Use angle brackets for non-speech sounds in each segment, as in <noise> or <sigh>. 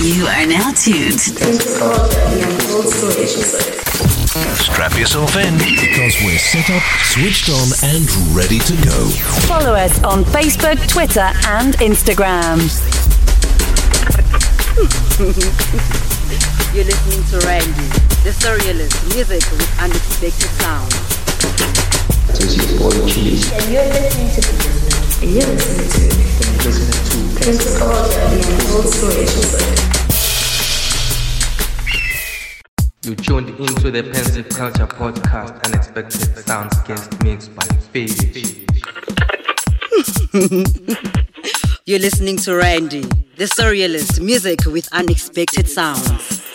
You are now tuned. Strap yourself in because we're set up, switched on, and ready to go. Follow us on Facebook, Twitter, and Instagram. You're listening to Randy, the surrealist music with unexpected sound. This is boy Cheese. And you're listening to you're listening to You tuned into the Pensive Culture Podcast, Unexpected Sounds Guest Mixed by Phoebe. <laughs> You're listening to Randy, the surrealist music with unexpected sounds.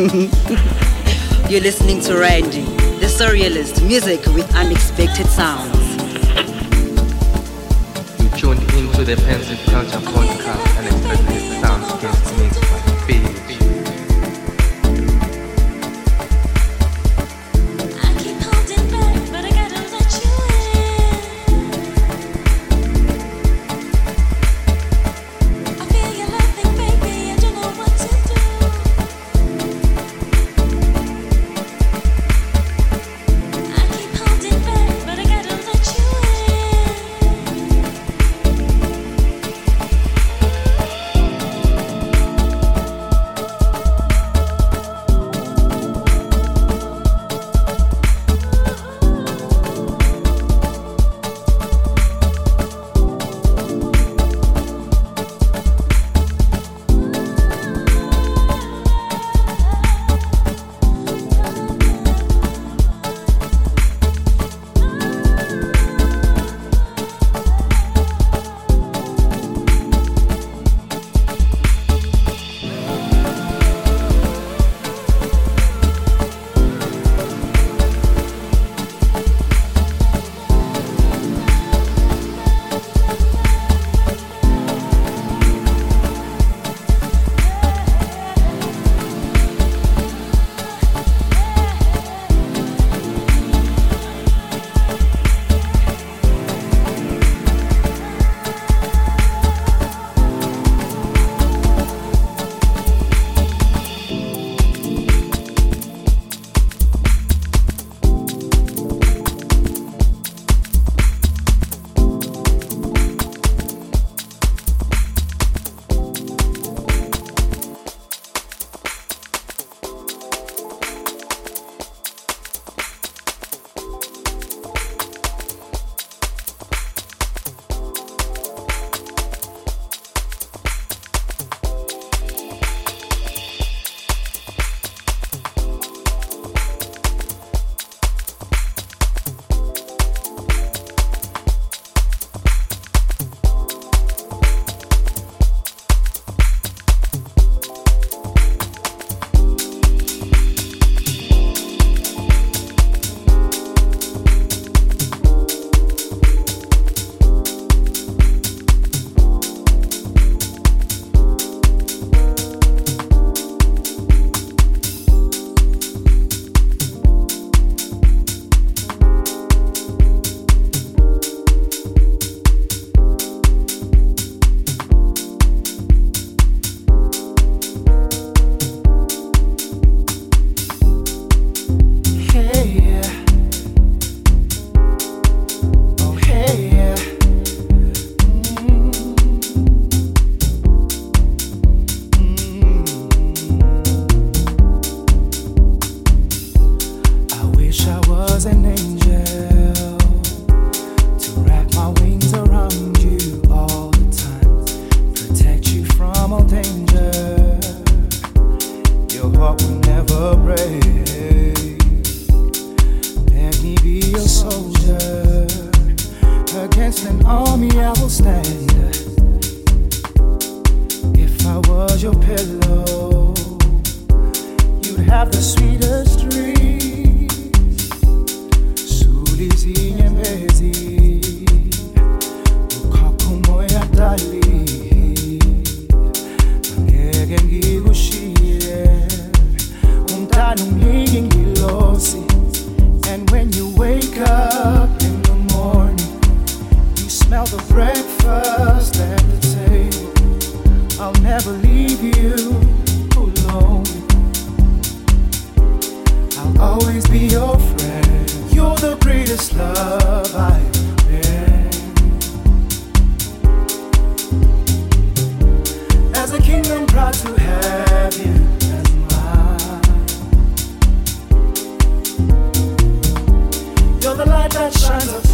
<laughs> You're listening to Randy, the surrealist, music with unexpected sounds. You tuned into the Pensive Culture Podcast light that shines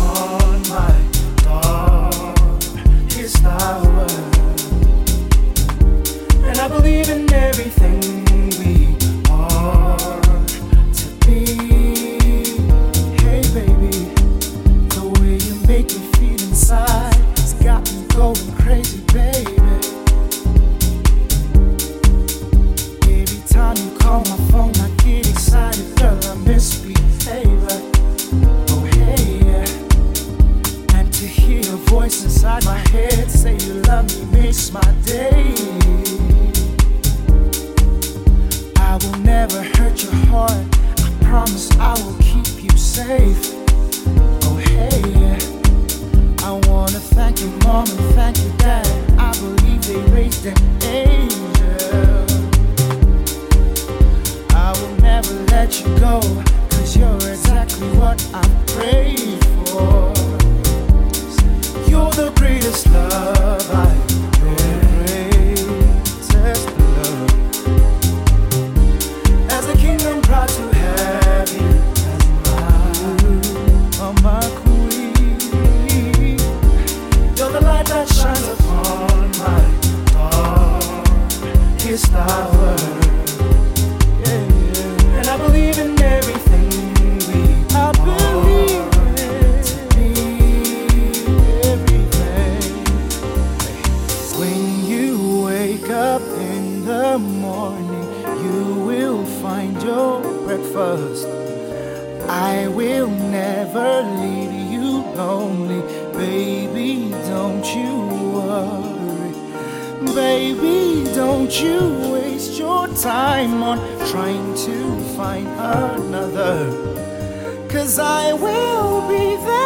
Cause I will be there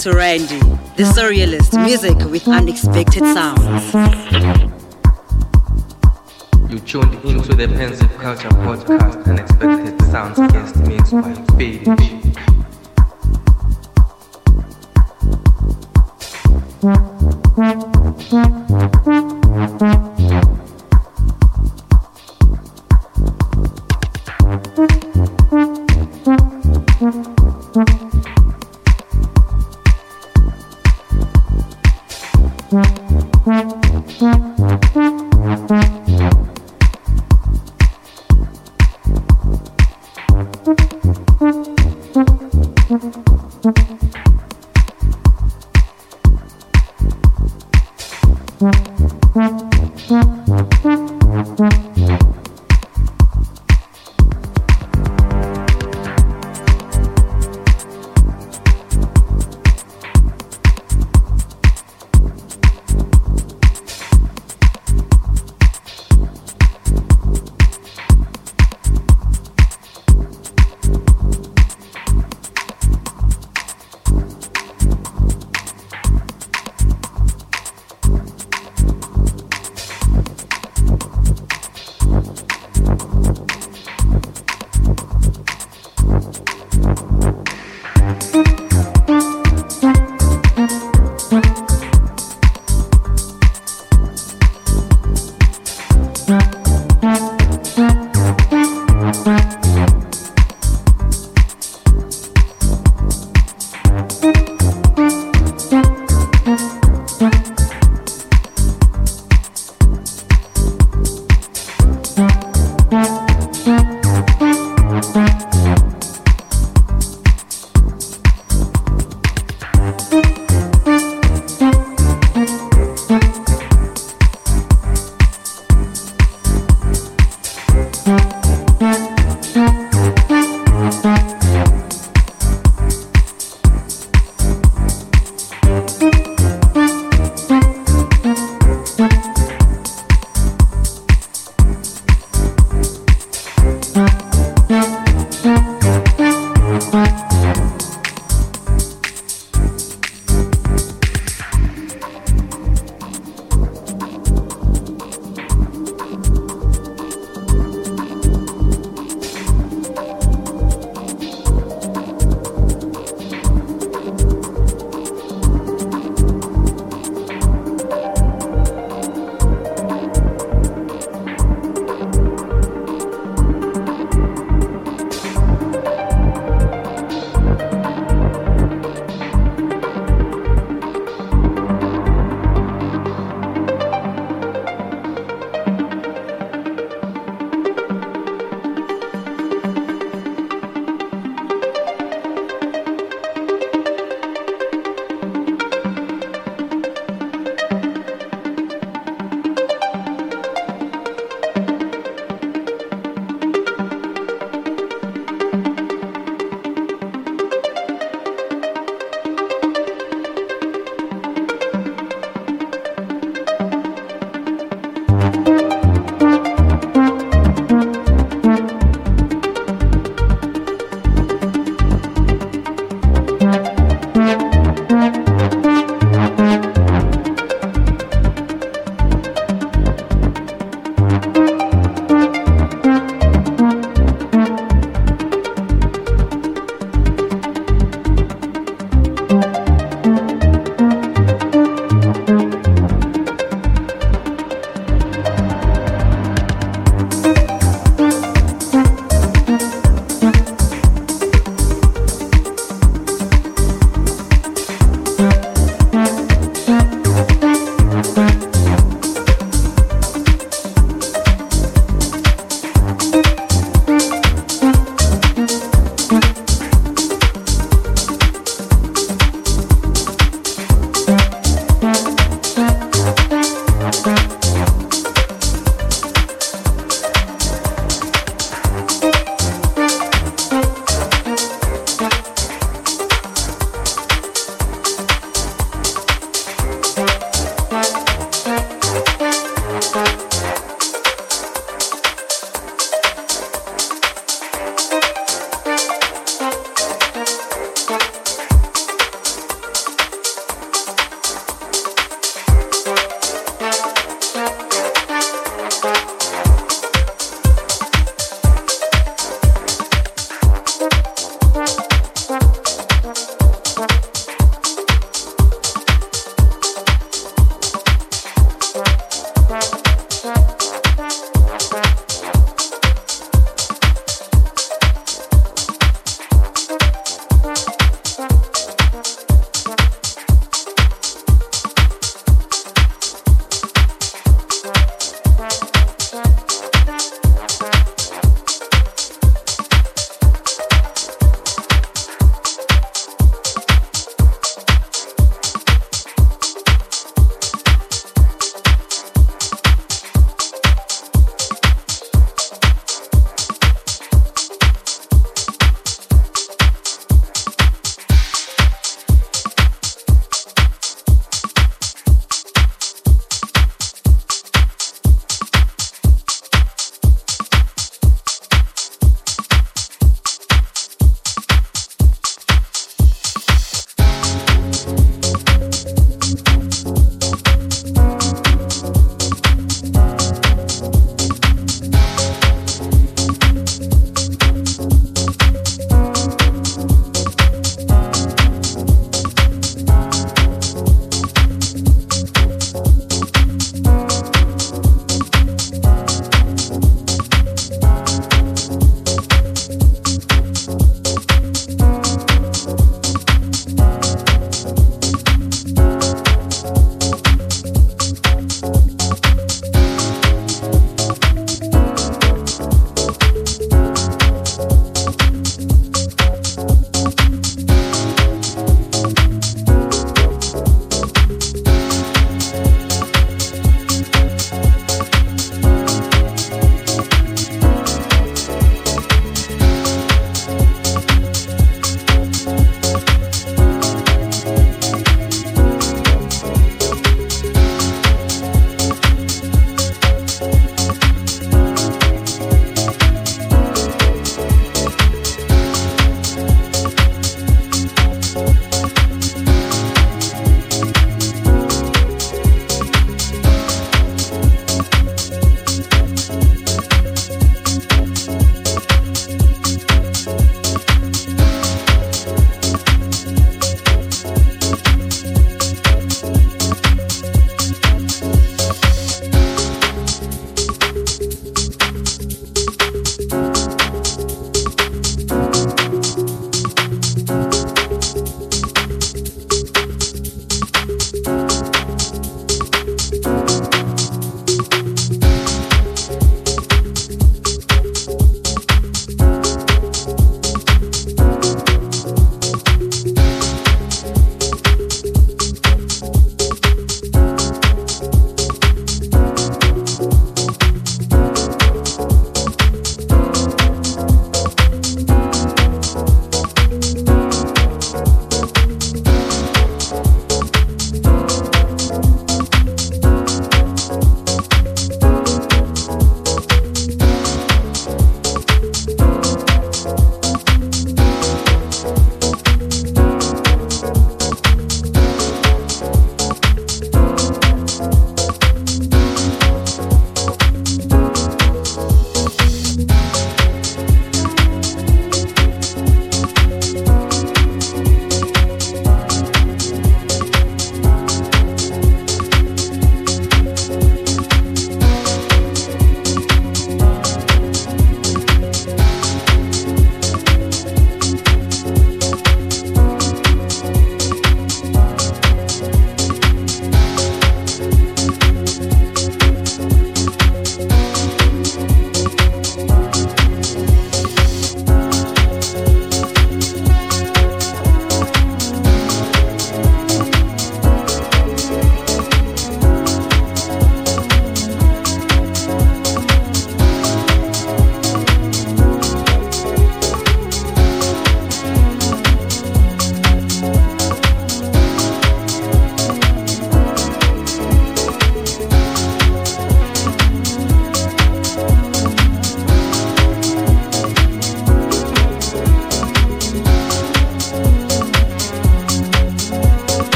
to Randy, the surrealist music with unexpected sounds. You tuned into the Pensive Culture Podcast, Unexpected Sounds Guest Mix by Fiddich.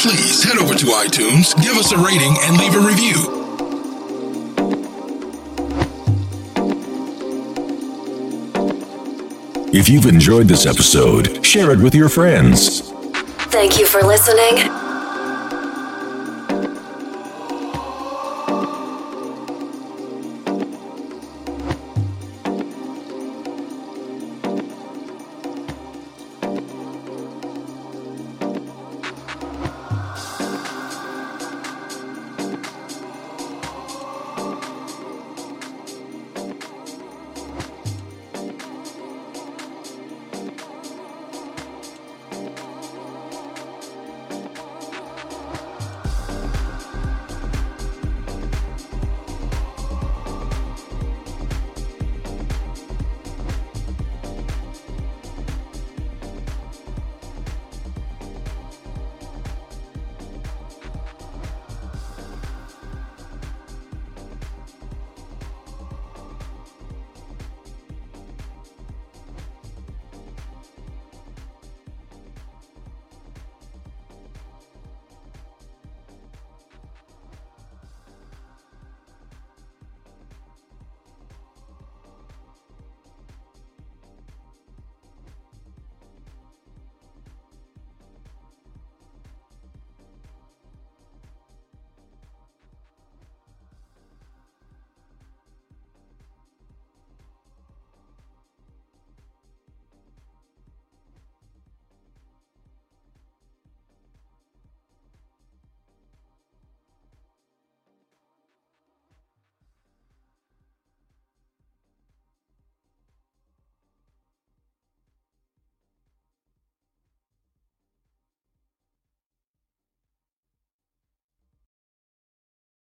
Please head over to iTunes, give us a rating, and leave a review. If you've enjoyed this episode, share it with your friends. Thank you for listening.